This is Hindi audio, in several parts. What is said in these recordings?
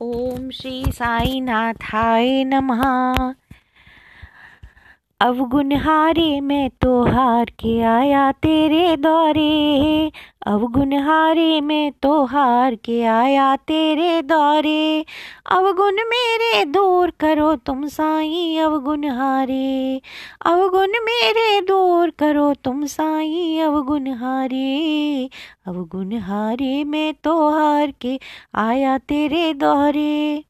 ओम श्री साई नाथाय नमः अवगुणहारे मैं तो हार के आया तेरे दौरे। अवगुणहारे मैं तो हार के आया तेरे दौरे। अवगुण मेरे दूर करो तुम साई अवगुणहारे अवगुण मेरे दूर करो तुम साई अवगुण हारे। मैं तो हार के आया तेरे दौरे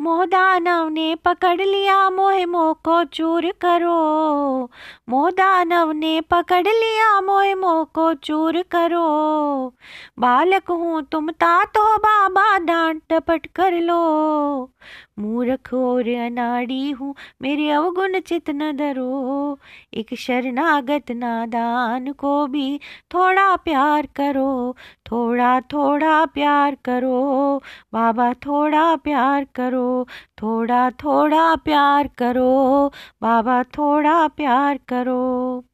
मोहदानव ने पकड़ लिया मोहे मोह को चूर करो। मोहदानव ने पकड़ लिया मोहे मोह को चूर करो। बालक हूँ तुम तात हो बाबा डांट टपट कर लो। मूर्ख और अनाड़ी हूँ मेरे अवगुण चित न धरो। एक शरणागत नादान को भी थोड़ा प्यार करो, थोड़ा थोड़ा प्यार करो। बाबा, थोड़ा प्यार करो। थोड़ा थोड़ा प्यार करो, बाबा थोड़ा प्यार करो।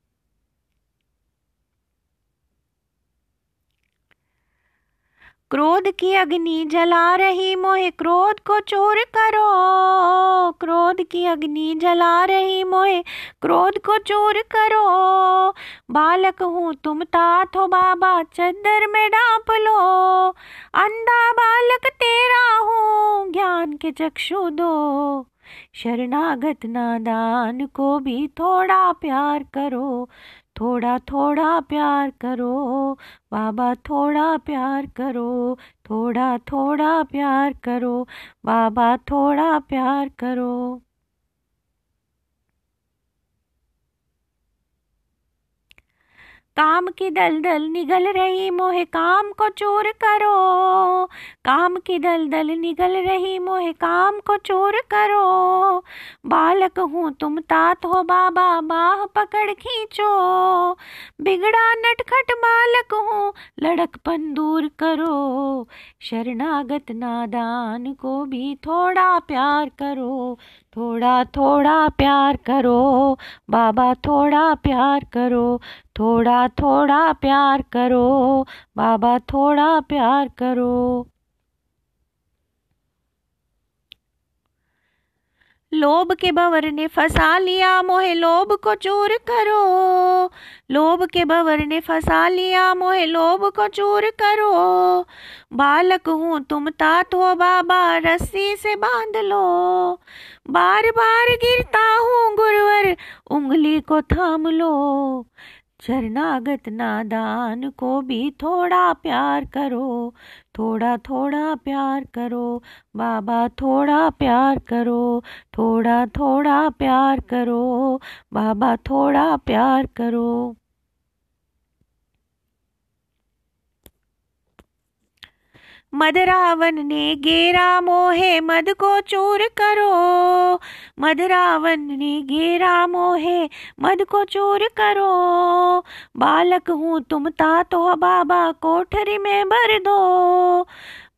क्रोध की अग्नि जला रही मोहे, क्रोध को चोर करो। क्रोध की अग्नि जला रही मोहे, क्रोध को चोर करो। बालक हूँ तुम तात हो बाबा, चद्दर में डांप लो। अंधा बालक तेरा हूँ ज्ञान के चक्षु दो। शरणागत नादान को भी थोड़ा प्यार करो, थोड़ा थोड़ा प्यार करो, बाबा, थोड़ा प्यार करो, थोड़ा थोड़ा प्यार करो, बाबा, थोड़ा प्यार करो। काम की दलदल निगल रही, मोहे काम को चूर करो। काम की दलदल निगल रही मोहे काम को चोर करो। बालक हूँ तुम तात हो बाबा, बाह पकड़ खींचो। बिगड़ा नटखट बालक हूँ लड़कपन दूर करो। शरणागत नादान को भी थोड़ा प्यार करो। थोड़ा थोड़ा प्यार करो। बाबा, थोड़ा प्यार करो। थोड़ा थोड़ा प्यार करो। बाबा, थोड़ा प्यार करो। लोभ के भंवर ने फंसा लिया मोहे, लोभ को चूर करो। लोभ के भंवर ने फंसा लिया मोहे, लोभ को चूर करो। बालक हूँ तुम तात हो बाबा रस्सी से बाँध लो। बार बार गिरता हूँ गुरुवर, उंगली को थाम लो। शरणागत नादान को भी थोड़ा प्यार करो, थोड़ा थोड़ा प्यार करो, बाबा थोड़ा प्यार करो, थोड़ा थोड़ा प्यार करो, बाबा थोड़ा प्यार करो। मदरावन ने गेरा मोहे मद को चूर करो, मदरावन ने गेरा मोहे मद को चूर करो। बालक हूँ तुम ता तो बाबा कोठरी में भर दो।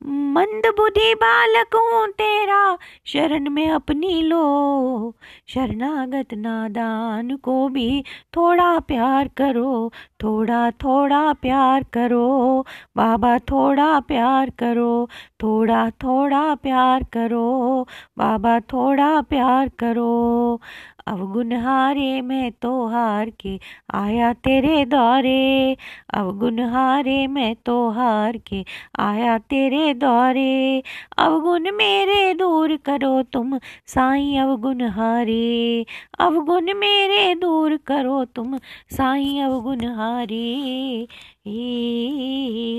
मंद बुद्धि बालक हूँ तेरा, शरण में अपनी लो। शरणागत नादान को भी थोड़ा प्यार करो, थोड़ा थोड़ा प्यार करो। बाबा थोड़ा प्यार करो, थोड़ा थोड़ा प्यार करो। बाबा थोड़ा प्यार करो। अवगुण हारे मैं तो हार के आया तेरे दौरे। अवगुण हारे मैं तो हार के आया तेरे दौरे। अवगुण मेरे दूर करो तुम साईं अवगुण हारे अवगुण मेरे दूर करो तुम साईं अवगुण हारे ए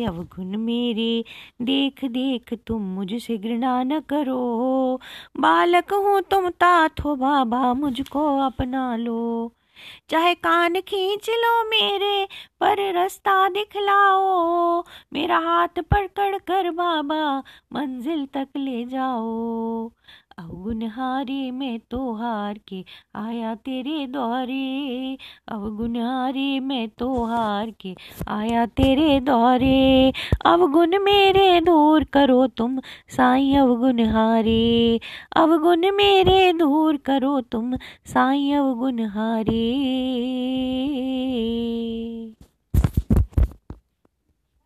अवगुण मेरे। देख देख, तुम मुझसे घृणा न करो। बालक हूँ तुम तात हो बाबा, मुझको अपना लो। चाहे कान खींच लो मेरे, पर रास्ता दिखलाओ। मेरा हाथ पकड़ कर बाबा, मंजिल तक ले जाओ। अवगुण हारे मैं तो हार के आया तेरे द्वारे अवगुण हारे मैं तो हार के आया तेरे द्वारे अवगुण मेरे दूर करो तुम साईं अवगुण हारे। अवगुण मेरे दूर करो तुम साईं अवगुण हारे।